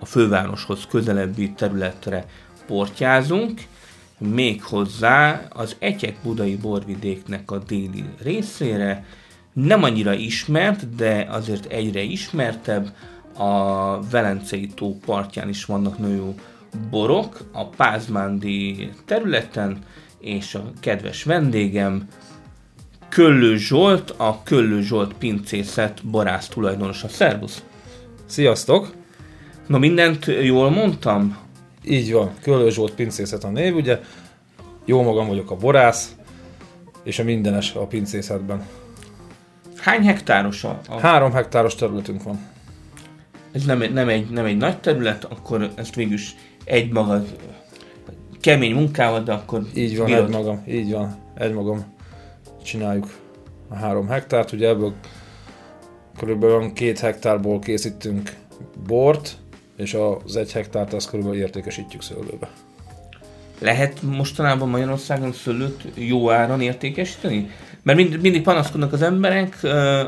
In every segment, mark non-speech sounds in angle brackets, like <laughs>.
a fővároshoz közelebbi területre portyázunk, méghozzá az Egyek budai borvidéknek a déli részére, nem annyira ismert, de azért egyre ismertebb, a Velencei tó partján is vannak nagyon borok, a Pázmándi területen, és a kedves vendégem, Köllő Zsolt, a Köllő Zsolt pincészet borász tulajdonosa. Szervusz! Sziasztok! Na mindent jól mondtam? Így van, Köllő Zsolt pincészet a név, ugye. Jó magam vagyok a borász, és a mindenes a pincészetben. Hány hektáros a... a... Három hektáros területünk van. Ez nem, nem, egy, nem egy nagy terület, akkor ezt végülis egy magad kemény munkával, de akkor Így van, bírod. egy magam, így van, egy magam csináljuk a három hektárt, ugye ebből körülbelül két hektárból készítünk bort, és az egy hektárt azt körülbelül értékesítjük szőlőbe. Lehet mostanában Magyarországon szőlőt jó áron értékesíteni? Mert mind, mindig panaszkodnak az emberek,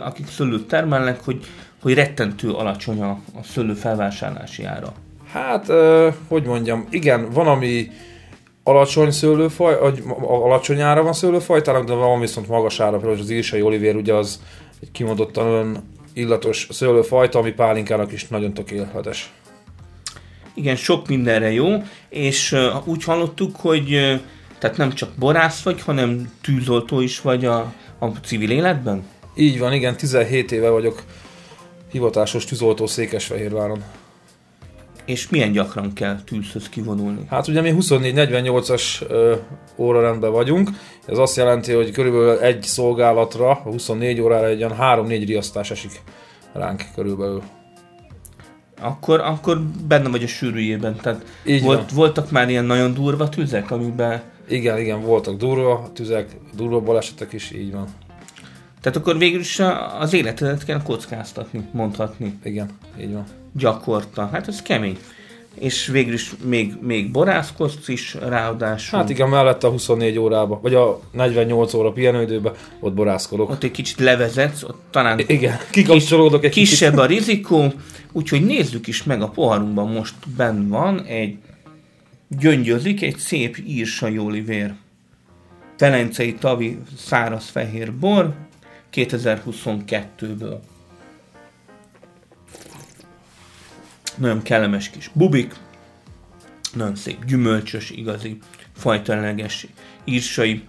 akik szőlőt termelnek, hogy, hogy rettentő alacsony a, a szőlő felvásárlási ára. Hát, hogy mondjam, igen, van, ami alacsony szőlőfaj, vagy alacsony ára van szőlőfajtának, de van viszont magas ára, például az írsai olivér, ugye az egy kimondottan olyan illatos szőlőfajta, ami pálinkának is nagyon tökéletes. Igen, sok mindenre jó, és úgy hallottuk, hogy tehát nem csak borász vagy, hanem tűzoltó is vagy a, a civil életben? Így van, igen, 17 éve vagyok hivatásos tűzoltó Székesfehérváron. És milyen gyakran kell tűzhöz kivonulni? Hát ugye mi 24-48-as ö, órarendben vagyunk, ez azt jelenti, hogy körülbelül egy szolgálatra, 24 órára egy olyan 3-4 riasztás esik ránk körülbelül. Akkor, akkor benne vagy a sűrűjében. Tehát Így volt, van. voltak már ilyen nagyon durva tüzek, amiben... Igen, igen, voltak durva tüzek, durva balesetek is, így van. Tehát akkor végül is az életedet kell kockáztatni, mondhatni. Igen, így van. Gyakorta. Hát ez kemény. És végül is még, még borászkodsz is ráadásul. Hát igen, mellette a 24 órába, vagy a 48 óra pihenőidőben ott borászkodok. Ott egy kicsit levezetsz, ott talán Igen, kikapcsolódok egy kisebb a rizikó, úgyhogy nézzük is meg a poharunkban most benn van egy gyöngyözik, egy szép írsai olivér. Velencei tavi száraz fehér bor 2022-ből. Nagyon kellemes kis bubik, nagyon szép gyümölcsös, igazi, fajtaleges írsai.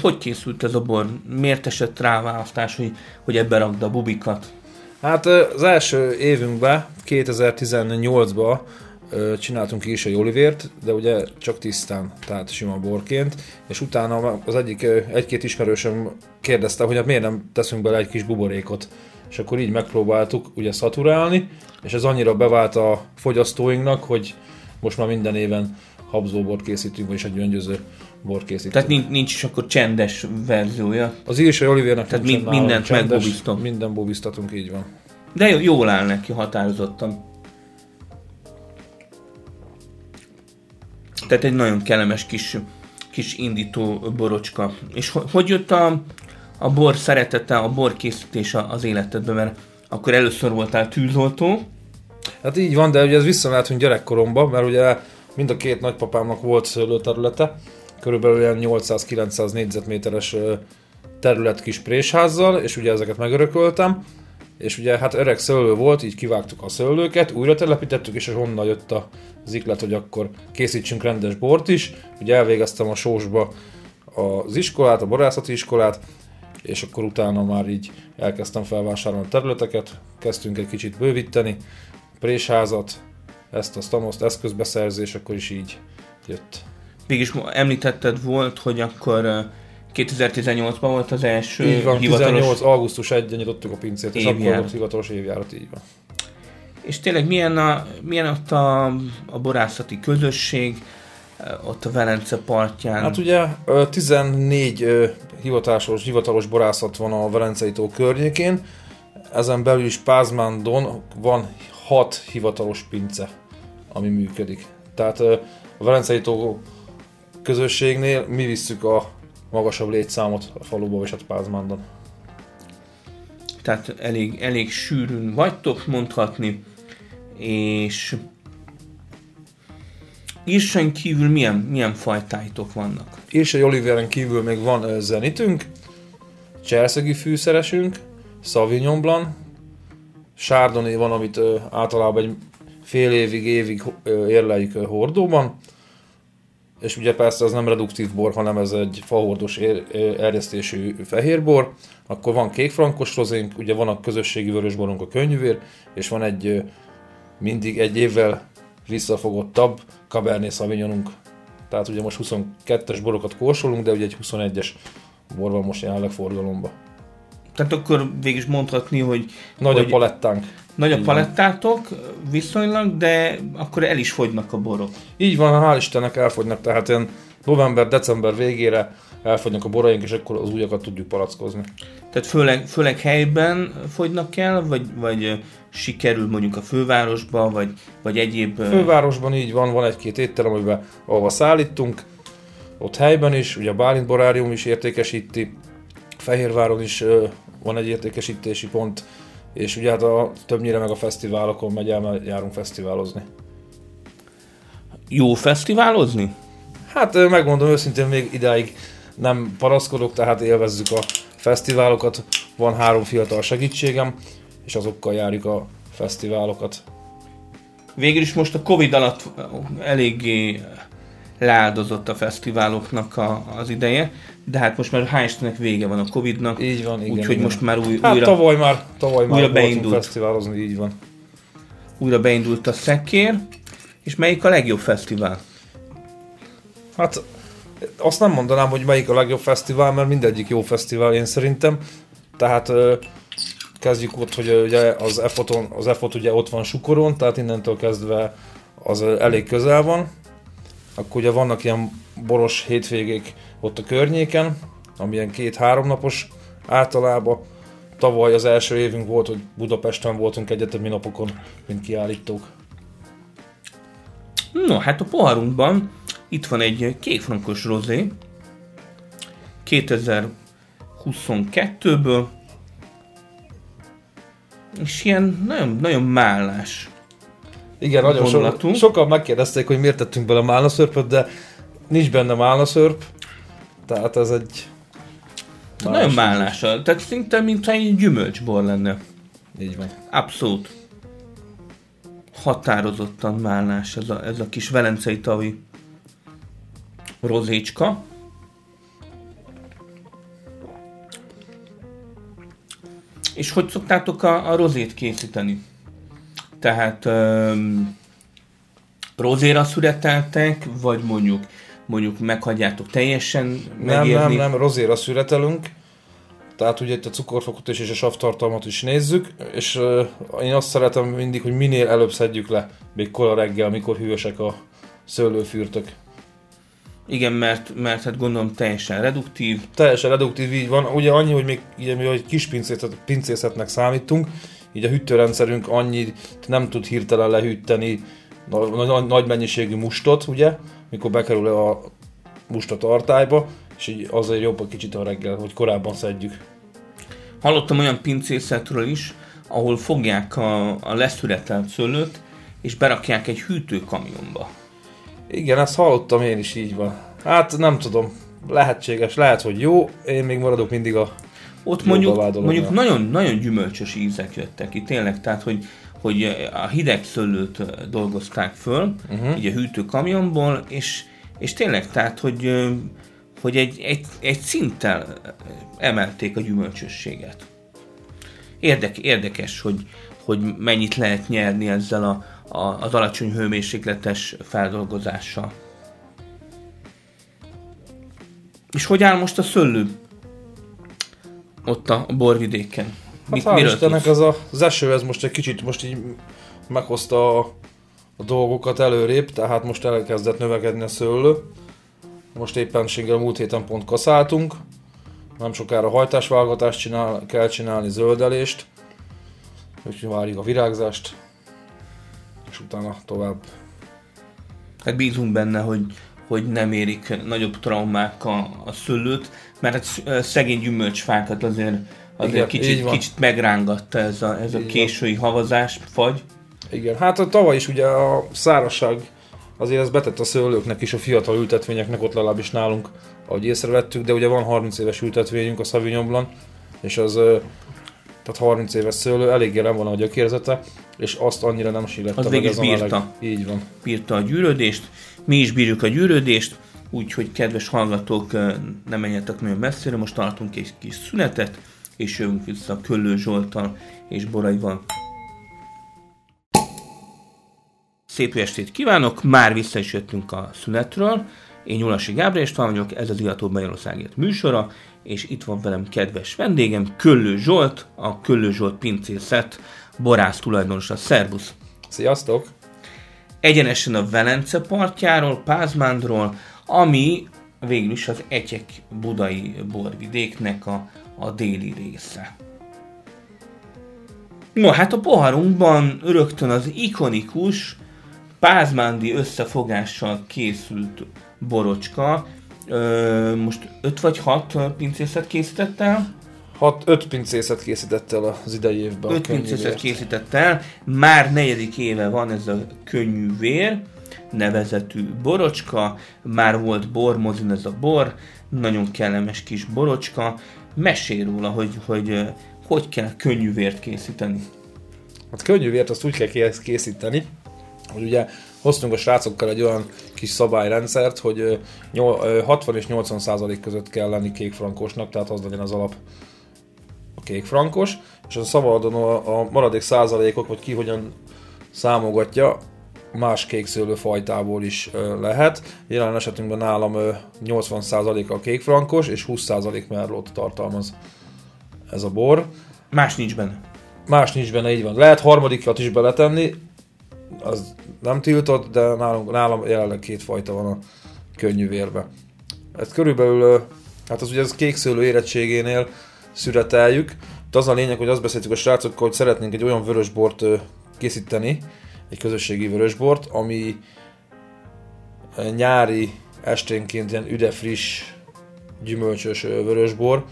Hogy készült ez a bor? Miért esett rá választás, hogy, hogy ebbe rakd a bubikat? Hát az első évünkben, 2018-ban ö, csináltunk is a olivért, de ugye csak tisztán, tehát sima borként, és utána az egyik, egy-két ismerősöm kérdezte, hogy hát miért nem teszünk bele egy kis buborékot. És akkor így megpróbáltuk ugye szaturálni, és ez annyira bevált a fogyasztóinknak, hogy most már minden éven habzóbort készítünk, vagyis egy gyöngyöző bort készítünk. Tehát nincs, nincs is akkor csendes verziója. Az írsai olivérnek Tehát nálam mindent csendes, megbobiztok. Minden bobiztatunk, így van. De jó, jól áll neki határozottan. Tehát egy nagyon kellemes kis, kis indító borocska. És ho- hogy jött a, a bor szeretete, a bor készítése az életedbe? Mert akkor először voltál tűzoltó, Hát így van, de ugye ez visszamehetünk gyerekkoromba, mert ugye mind a két nagypapámnak volt szőlőterülete, körülbelül ilyen 800-900 négyzetméteres terület kis présházzal, és ugye ezeket megörököltem, és ugye hát öreg szőlő volt, így kivágtuk a szőlőket, újra telepítettük, és onnan jött az iklet, hogy akkor készítsünk rendes bort is. Ugye elvégeztem a sósba az iskolát, a borászati iskolát, és akkor utána már így elkezdtem felvásárolni a területeket, kezdtünk egy kicsit bővíteni, présházat, ezt, azt, azt, eszközbeszerzés, akkor is így jött. Mégis említetted volt, hogy akkor ö, 2018-ban volt az első Így van, hivatalos 18. augusztus 1 nyitottuk a pincét, és akkor volt hivatalos évjárat, így van. és tényleg milyen, a, milyen ott a, a borászati közösség, ott a Velence partján? Hát ugye 14 hivatalos, hivatalos borászat van a Velencei tó környékén, ezen belül is Pázmándon van 6 hivatalos pince, ami működik. Tehát a Velencei tó közösségnél mi visszük a magasabb létszámot a faluba és a Pázmándon. Tehát elég, elég sűrűn vagytok, mondhatni, és Írsain kívül milyen, milyen fajtáitok vannak? Írsai Oliveren kívül még van zenitünk, cserszegi fűszeresünk, Sauvignon Blanc, Chardonnay van, amit általában egy fél évig, évig érleljük hordóban, és ugye persze az nem reduktív bor, hanem ez egy fahordos erjesztésű fehérbor, akkor van kékfrankos rozénk, ugye van a közösségi vörösborunk a könyvér, és van egy mindig egy évvel visszafogottabb Cabernet Sauvignonunk. Tehát ugye most 22-es borokat korsolunk, de ugye egy 21-es bor van most jelenleg forgalomba. Tehát akkor végig is mondhatni, hogy... Nagy hogy a palettánk. Nagy a palettátok viszonylag, de akkor el is fogynak a borok. Így van, hál' Istennek elfogynak, tehát ilyen november-december végére elfogynak a boraink, és akkor az újakat tudjuk palackozni. Tehát főleg, főleg helyben fogynak el, vagy, vagy sikerül mondjuk a fővárosba, vagy, vagy egyéb... Fővárosban így van, van egy-két étterem, amiben, ahova szállítunk, ott helyben is, ugye a Bálint Borárium is értékesíti, Fehérváron is van egy értékesítési pont, és ugye hát a, többnyire meg a fesztiválokon megy el, mert járunk fesztiválozni. Jó fesztiválozni? Hát megmondom őszintén, még idáig nem paraszkodok, tehát élvezzük a fesztiválokat. Van három fiatal segítségem, és azokkal járjuk a fesztiválokat. Végül is most a Covid alatt eléggé leáldozott a fesztiváloknak a, az ideje, de hát most már hál' vége van a Covid-nak. Így van, igen. Úgyhogy most már új, hát újra... tavaly már, tavaly már újra beindult. fesztiválozni, így van. Újra beindult a szekér, és melyik a legjobb fesztivál? Hát azt nem mondanám, hogy melyik a legjobb fesztivál, mert mindegyik jó fesztivál én szerintem. Tehát kezdjük ott, hogy ugye az EFOT, az EFOT ugye ott van Sukoron, tehát innentől kezdve az elég közel van. Akkor ugye vannak ilyen boros hétvégék ott a környéken, amilyen két-három napos általában. Tavaly az első évünk volt, hogy Budapesten voltunk egyetemi napokon, mint kiállítók. No, hát a poharunkban itt van egy kékfrankos rozé, 2022-ből, és ilyen nagyon, nagyon mállás. Igen, nagyon so, sokan megkérdezték, hogy miért tettünk bele málnaszörpöt, de nincs benne málnaszörp, tehát ez egy... Nagyon málás, tehát szinte mintha egy gyümölcsbor lenne. Így van. Abszolút. Határozottan málás ez a, ez a kis velencei tavi rozécska. És hogy szoktátok a, a rozét készíteni? Tehát um, rozéra szüreteltek, vagy mondjuk mondjuk meghagyjátok teljesen megérni? Nem, nem, nem, rozéra szüretelünk. Tehát ugye itt a cukorfokot és a savtartalmat is nézzük, és uh, én azt szeretem mindig, hogy minél előbb szedjük le, még kora reggel, mikor hűvösek a szőlőfürtök. Igen, mert, mert hát gondolom teljesen reduktív. Teljesen reduktív, így van. Ugye annyi, hogy még ugye, mi egy kis pincészet, pincészetnek számítunk, így a hűtőrendszerünk annyi nem tud hirtelen lehűteni nagy, nagy mennyiségű mustot, ugye, mikor bekerül a must a tartályba, és így azért jobb a kicsit a reggel, hogy korábban szedjük. Hallottam olyan pincészetről is, ahol fogják a, a leszületelt szőlőt, és berakják egy hűtőkamionba. Igen, ezt hallottam én is így van. Hát nem tudom, lehetséges, lehet, hogy jó, én még maradok mindig a ott mondjuk, mondjuk nagyon, nagyon gyümölcsös ízek jöttek ki, tényleg, tehát hogy, hogy a hideg szőlőt dolgozták föl, uh-huh. így a hűtőkamionból, és, és tényleg, tehát, hogy, hogy egy, egy, egy szinttel emelték a gyümölcsösséget. Érdek, érdekes, hogy, hogy mennyit lehet nyerni ezzel a, a, az alacsony hőmérsékletes feldolgozással. És hogy áll most a szöllő? Ott a borvidéken. Hát Mit, hál' Istennek az, a, az eső, ez most egy kicsit most így meghozta a, a dolgokat előrébb, tehát most elkezdett növekedni a szőlő. Most éppenséggel múlt héten pont kaszáltunk, nem sokára hajtásválogatást csinál, kell csinálni, zöldelést, úgyhogy várjuk a virágzást, és utána tovább. Hát bízunk benne, hogy, hogy nem érik nagyobb traumák a, a szőlőt, mert hát szegény gyümölcsfákat azért, azért Igen, kicsit, kicsit megrángatta ez a, ez a Így van. késői havazás, fagy. Igen, hát a tavaly is ugye a szárazság azért ez betett a szőlőknek is, a fiatal ültetvényeknek ott legalábbis nálunk, ahogy észrevettük, de ugye van 30 éves ültetvényünk a Sauvignon Blanc, és az tehát 30 éves szőlő, eléggé nem van a gyökérzete, és azt annyira nem sillette Az meg végig ez a bírta. meleg. Így van. bírta a gyűrődést, mi is bírjuk a gyűrődést, úgyhogy kedves hallgatók, nem menjetek nagyon messzire, most tartunk egy kis szünetet, és jövünk vissza Köllő Zsoltal és Boraival. Szép estét kívánok, már vissza is jöttünk a szünetről. Én Nyulasi Gábor István vagyok, ez az Iható Magyarországért műsora, és itt van velem kedves vendégem, Köllő Zsolt, a Köllő Zsolt pincészet, borász tulajdonosa. Szerbusz! Sziasztok! egyenesen a Velence partjáról, Pázmándról, ami végül is az Etyek budai borvidéknek a, a déli része. No, hát a poharunkban rögtön az ikonikus pázmándi összefogással készült borocska. Ö, most 5 vagy 6 pincészet készített el? Hat, öt pincészet készített el az idei évben. a Öt pincészet könnyűvért. készített el, már negyedik éve van ez a könnyű vér nevezetű borocska, már volt bormozin ez a bor, nagyon kellemes kis borocska, mesél róla, hogy hogy, eh, hogy kell könnyű vért készíteni. Hát könnyűvért azt úgy kell kész- készíteni, hogy ugye hoztunk a srácokkal egy olyan kis szabályrendszert, hogy ö, nyol- ö, 60 és 80 százalék között kell lenni kékfrankosnak, tehát az legyen az alap a kékfrankos, és a szabadon a, a maradék százalékok, vagy ki hogyan számogatja, más kékszőlő fajtából is lehet. Jelen esetünkben nálam ö, 80% a kékfrankos, és 20% merlót tartalmaz ez a bor. Más nincs benne. Más nincs benne, így van. Lehet harmadikat is beletenni, az nem tiltott, de nálunk, nálam jelenleg két fajta van a könnyű vérbe. Ez körülbelül, ö, hát az ugye az kékszőlő érettségénél szüreteljük. De az a lényeg, hogy azt beszéltük a srácokkal, hogy szeretnénk egy olyan vörösbort készíteni, egy közösségi vörösbort, ami nyári esténként ilyen üde friss, gyümölcsös vörösbor,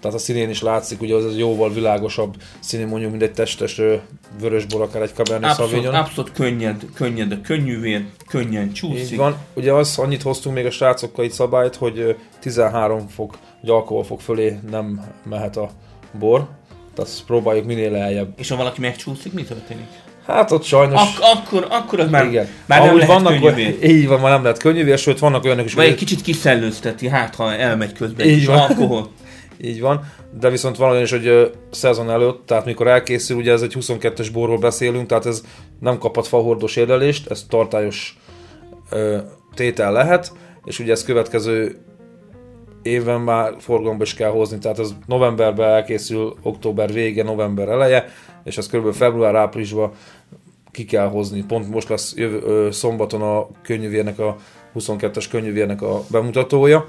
tehát a színén is látszik, ugye az az jóval világosabb színű mondjuk, mint egy testes vörösbor, akár egy Cabernet Abszolút, Sauvignon. abszolút könnyed, könnyed a könnyű vér, könnyen csúszik. Így van. Ugye az, annyit hoztunk még a srácokkal itt szabályt, hogy ö, 13 fok, vagy alkoholfok fölé nem mehet a bor. Tehát azt próbáljuk minél lejjebb. És ha valaki megcsúszik, mi történik? Hát ott sajnos... Ak- akkor, akkor az már, igen. már nem Ahogy lehet vannak, könnyű vér. Így van, már nem lehet könnyű vér, sőt vannak olyanok is, Vagy egy hogy kicsit kiszellőzteti, hát ha elmegy közben egy van. alkohol. <laughs> Így van, de viszont olyan is, hogy ö, szezon előtt, tehát mikor elkészül, ugye ez egy 22-es borról beszélünk, tehát ez nem kaphat fahordós érlelést, ez tartályos ö, tétel lehet, és ugye ez következő évben már forgalomba is kell hozni, tehát ez novemberben elkészül, október vége, november eleje, és ez kb. február-áprilisban ki kell hozni. Pont most lesz jövő, ö, szombaton a könnyűvérnek a 22-es könnyűvérnek a bemutatója.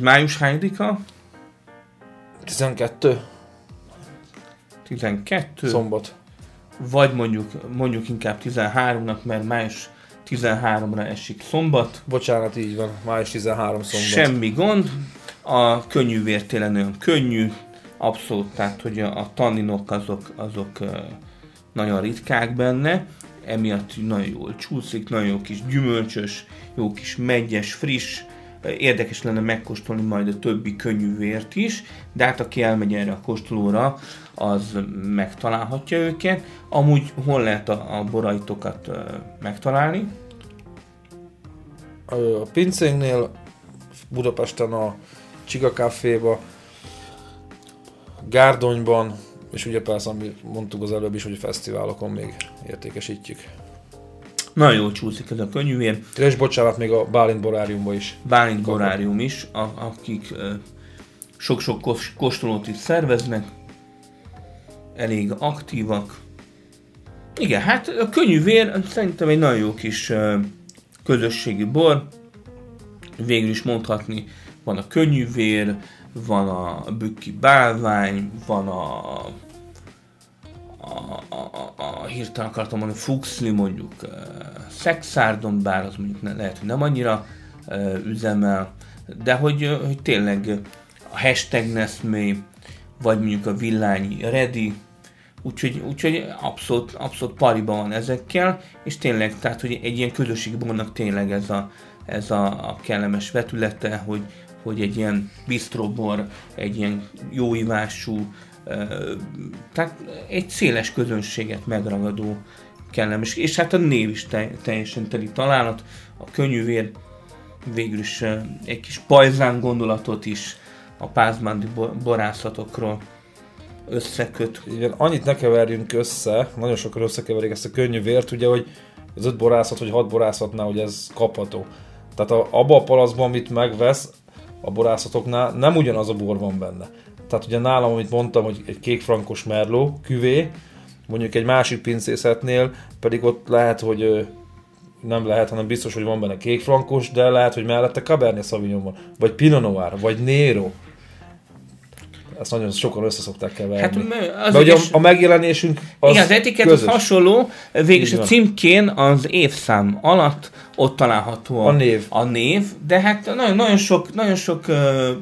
Május hányadika? 12 12? szombat. Vagy mondjuk, mondjuk inkább 13-nak, mert május 13-ra esik szombat. Bocsánat, így van. Május 13 szombat. Semmi gond. A könnyű vér tényleg nagyon könnyű. Abszolút, tehát hogy a, a tanninok azok, azok nagyon ritkák benne. Emiatt nagyon jól csúszik, nagyon jó kis gyümölcsös, jó kis megyes, friss. Érdekes lenne megkóstolni majd a többi könnyű vért is, de hát aki elmegy erre a kóstolóra, az megtalálhatja őket. Amúgy hol lehet a, a boraitokat megtalálni? A pincénknél, Budapesten a Csiga Caféba, Gárdonyban, és ugye persze, amit mondtuk az előbb is, hogy a fesztiválokon még értékesítjük. Nagyon jól csúszik ez a könnyűvér. És bocsánat, még a Bálint Boráriumban is. Bálint Borárium is, a, akik sok-sok kos, kóstolót is szerveznek, elég aktívak, Igen, hát a könnyű vér szerintem egy nagyon jó kis közösségi bor. Végül is mondhatni, van a könnyű vér, van a bükki bálvány, van a a, a, a, hirtelen akartam mondani, Fuxli mondjuk uh, Szexárdon, bár az mondjuk ne, lehet, hogy nem annyira uh, üzemel, de hogy, hogy tényleg a hashtag Nesmé, vagy mondjuk a villányi Ready, úgyhogy, úgyhogy abszolút, abszolút pariban van ezekkel, és tényleg, tehát hogy egy ilyen közösségbornak tényleg ez a, ez a, a kellemes vetülete, hogy, hogy egy ilyen bistrobor, egy ilyen jóivású, tehát egy széles közönséget megragadó kellemes, és hát a név is te, teljesen teli találat, a könnyűvér végül is egy kis pajzán gondolatot is a pázmándi borászatokról összeköt. Igen, annyit ne keverjünk össze, nagyon sokan összekeverik ezt a könnyű vért, ugye, hogy az öt borászat, vagy hat borászatnál, hogy ez kapható. Tehát a, abba a palaszban, amit megvesz a borászatoknál, nem ugyanaz a bor van benne. Tehát ugye nálam, amit mondtam, hogy egy kékfrankos merló küvé, mondjuk egy másik pincészetnél pedig ott lehet, hogy nem lehet, hanem biztos, hogy van benne kékfrankos, de lehet, hogy mellette Cabernet Sauvignon van, vagy Pinot Noir, vagy Nero. Ezt nagyon sokan összeszokták keverni. Hát, az De ugye a, a megjelenésünk az Igen, az etikett az hasonló, végülis a címkén az évszám alatt ott található a, a név. A név, de hát nagyon, nagyon sok, nagyon sok uh,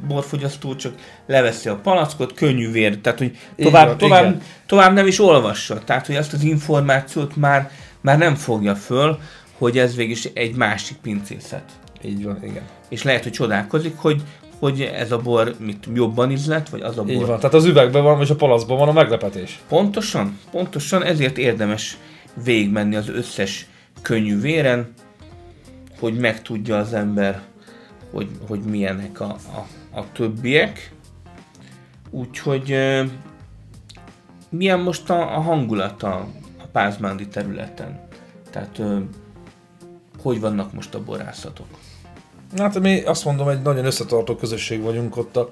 borfogyasztó csak leveszi a palackot, könnyű vér, tehát hogy tovább, van, tovább, tovább nem is olvassa, tehát hogy ezt az információt már, már nem fogja föl, hogy ez végig egy másik pincészet. Így van, igen. És lehet, hogy csodálkozik, hogy, hogy ez a bor mit jobban ízlet, vagy az a bor. Így van, tehát az üvegben van, és a palaszban van a meglepetés. Pontosan, pontosan, ezért érdemes végigmenni az összes könnyű véren, hogy megtudja az ember, hogy, hogy milyenek a, a, a többiek. Úgyhogy milyen most a, a hangulata a Pázmándi területen? Tehát hogy vannak most a borászatok? Hát mi azt mondom, egy nagyon összetartó közösség vagyunk ott a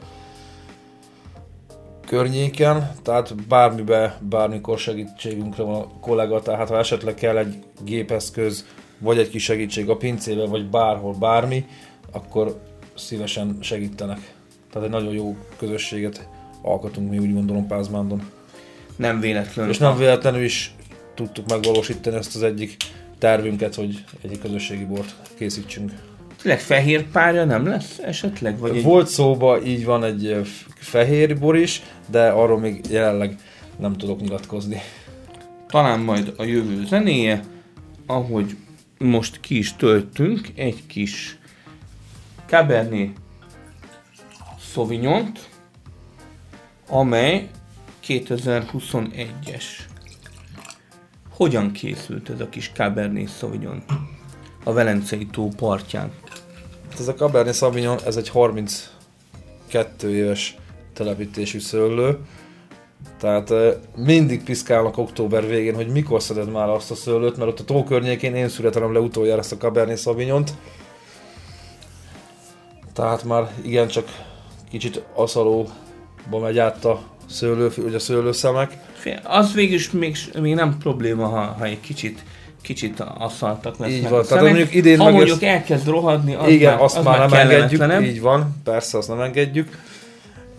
környéken, tehát bármibe, bármikor segítségünkre van a kollega, tehát ha esetleg kell egy gépeszköz, vagy egy kis segítség a pincébe, vagy bárhol, bármi, akkor szívesen segítenek. Tehát egy nagyon jó közösséget alkotunk mi úgy gondolom Pázmándon. Nem véletlenül. És nem véletlenül is tudtuk megvalósítani ezt az egyik tervünket, hogy egy közösségi bort készítsünk. Tényleg fehér párja nem lesz esetleg? Vagy Volt egy... szóba, így van egy fehér bor is, de arról még jelenleg nem tudok nyilatkozni. Talán majd a jövő zenéje, ahogy most ki is töltünk egy kis Cabernet sauvignon amely 2021-es. Hogyan készült ez a kis Cabernet Sauvignon a Velencei tó partján? Hát ez a Cabernet Sauvignon, ez egy 32 éves telepítésű szőlő, tehát mindig piszkálnak október végén, hogy mikor szeded már azt a szőlőt, mert ott a tó környékén én születelem le utoljára ezt a Cabernet Sauvignon-t. Tehát már igencsak kicsit aszalóba megy át a szőlő, vagy a szőlőszemek. Az végül még, még nem probléma, ha, ha egy kicsit kicsit asszaltak lesznek Így van, tehát mondjuk idén ha meg mondjuk ez... elkezd rohadni, az Igen, már, azt az már nem engedjük, így van, persze, azt nem engedjük.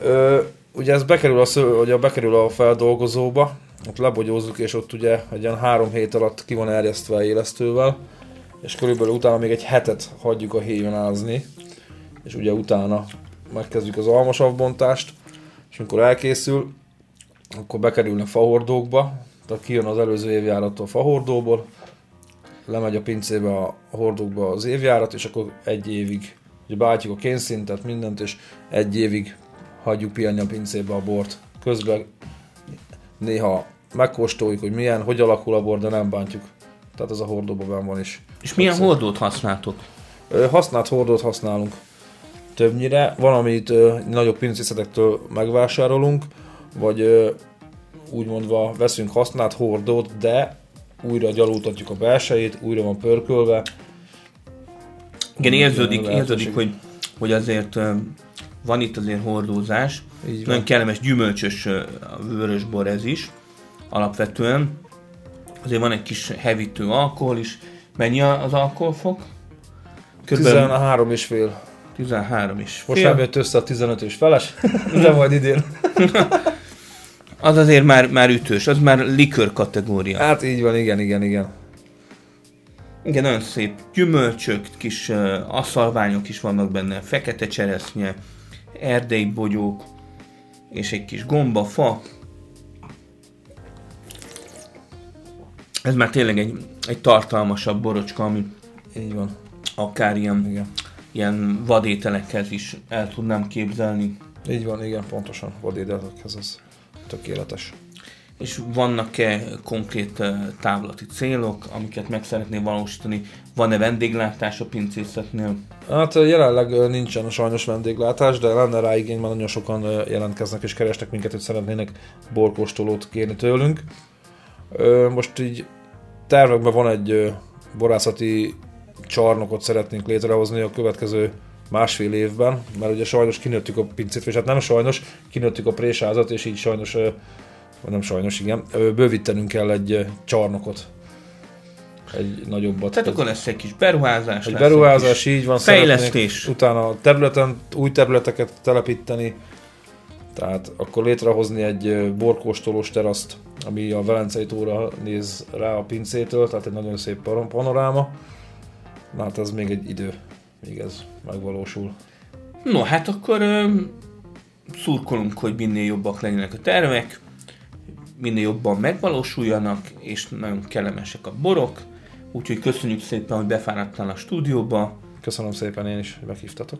Ö, ugye ez bekerül a, sző, ugye bekerül a feldolgozóba, ott lebogyózzuk, és ott ugye egy ilyen három hét alatt ki van erjesztve élesztővel, és körülbelül utána még egy hetet hagyjuk a héjon ázni, és ugye utána megkezdjük az almasavbontást, és amikor elkészül, akkor bekerülnek fahordókba, tehát kijön az előző évjárattól a fahordóból, lemegy a pincébe a hordókba az évjárat, és akkor egy évig ugye beállítjuk a kényszintet, mindent, és egy évig hagyjuk pihenni a pincébe a bort. Közben néha megkóstoljuk, hogy milyen, hogy alakul a bor, de nem bántjuk. Tehát ez a hordóban van is. És milyen Egyszer. hordót használtok? Használt hordót használunk többnyire. Van, amit ö, nagyobb pincészetektől megvásárolunk, vagy ö, úgymondva veszünk használt hordót, de újra gyalultatjuk a belsejét, újra van pörkölve. Igen, érződik, érződik hogy, hogy azért van itt azért hordózás. Így Nagyon kellemes, gyümölcsös vörösbor ez is, alapvetően. azért van egy kis hevítő alkohol is. Mennyi az alkoholfok? 13 és fél. 13 is. Most nem jött össze a 15 és feles, de majd idén. <laughs> Az azért már, már ütős, az már likör kategória. Hát így van, igen, igen, igen. Igen, nagyon szép gyümölcsök, kis uh, aszalványok is vannak benne, fekete cseresznye, erdei bogyók, és egy kis gomba, fa. Ez már tényleg egy, egy tartalmasabb borocska, ami Így van, akár ilyen, igen. ilyen vadételekhez is el tudnám képzelni. Így van, igen, pontosan. Vadédelekhez az tökéletes. És vannak-e konkrét eh, távlati célok, amiket meg szeretnél valósítani? Van-e vendéglátás a pincészetnél? Hát ö, jelenleg ö, nincsen sajnos vendéglátás, de lenne rá igény, mert nagyon sokan jelentkeznek és keresnek minket, hogy szeretnének borkóstolót kérni tőlünk. Most így tervekben van egy borászati csarnokot szeretnénk létrehozni a következő másfél évben, mert ugye sajnos kinőttük a pincét, és hát nem sajnos, kinőttük a présázat, és így sajnos, vagy nem sajnos, igen, bővítenünk kell egy csarnokot. Egy nagyobbat. Tehát akkor lesz egy kis beruházás, Egy beruházás, kis így van. fejlesztés. Utána a területen új területeket telepíteni, tehát akkor létrehozni egy borkóstolós teraszt, ami a Velencei tóra néz rá a pincétől, tehát egy nagyon szép panoráma. Na hát ez még egy idő, míg ez megvalósul. No, hát akkor ö, szurkolunk, hogy minél jobbak legyenek a tervek, minél jobban megvalósuljanak, és nagyon kellemesek a borok. Úgyhogy köszönjük szépen, hogy befáradtál a stúdióba. Köszönöm szépen én is, hogy meghívtatok.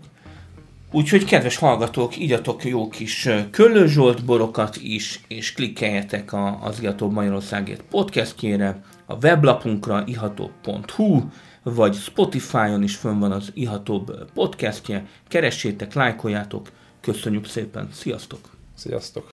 Úgyhogy kedves hallgatók, igyatok jó kis Köllő borokat is, és klikkeljetek a, az Ihatóbb Magyarországért podcastjére, a weblapunkra ihatóbb.hu, vagy Spotify-on is fönn van az Ihatóbb podcastje. Keressétek, lájkoljátok, köszönjük szépen, sziasztok! Sziasztok!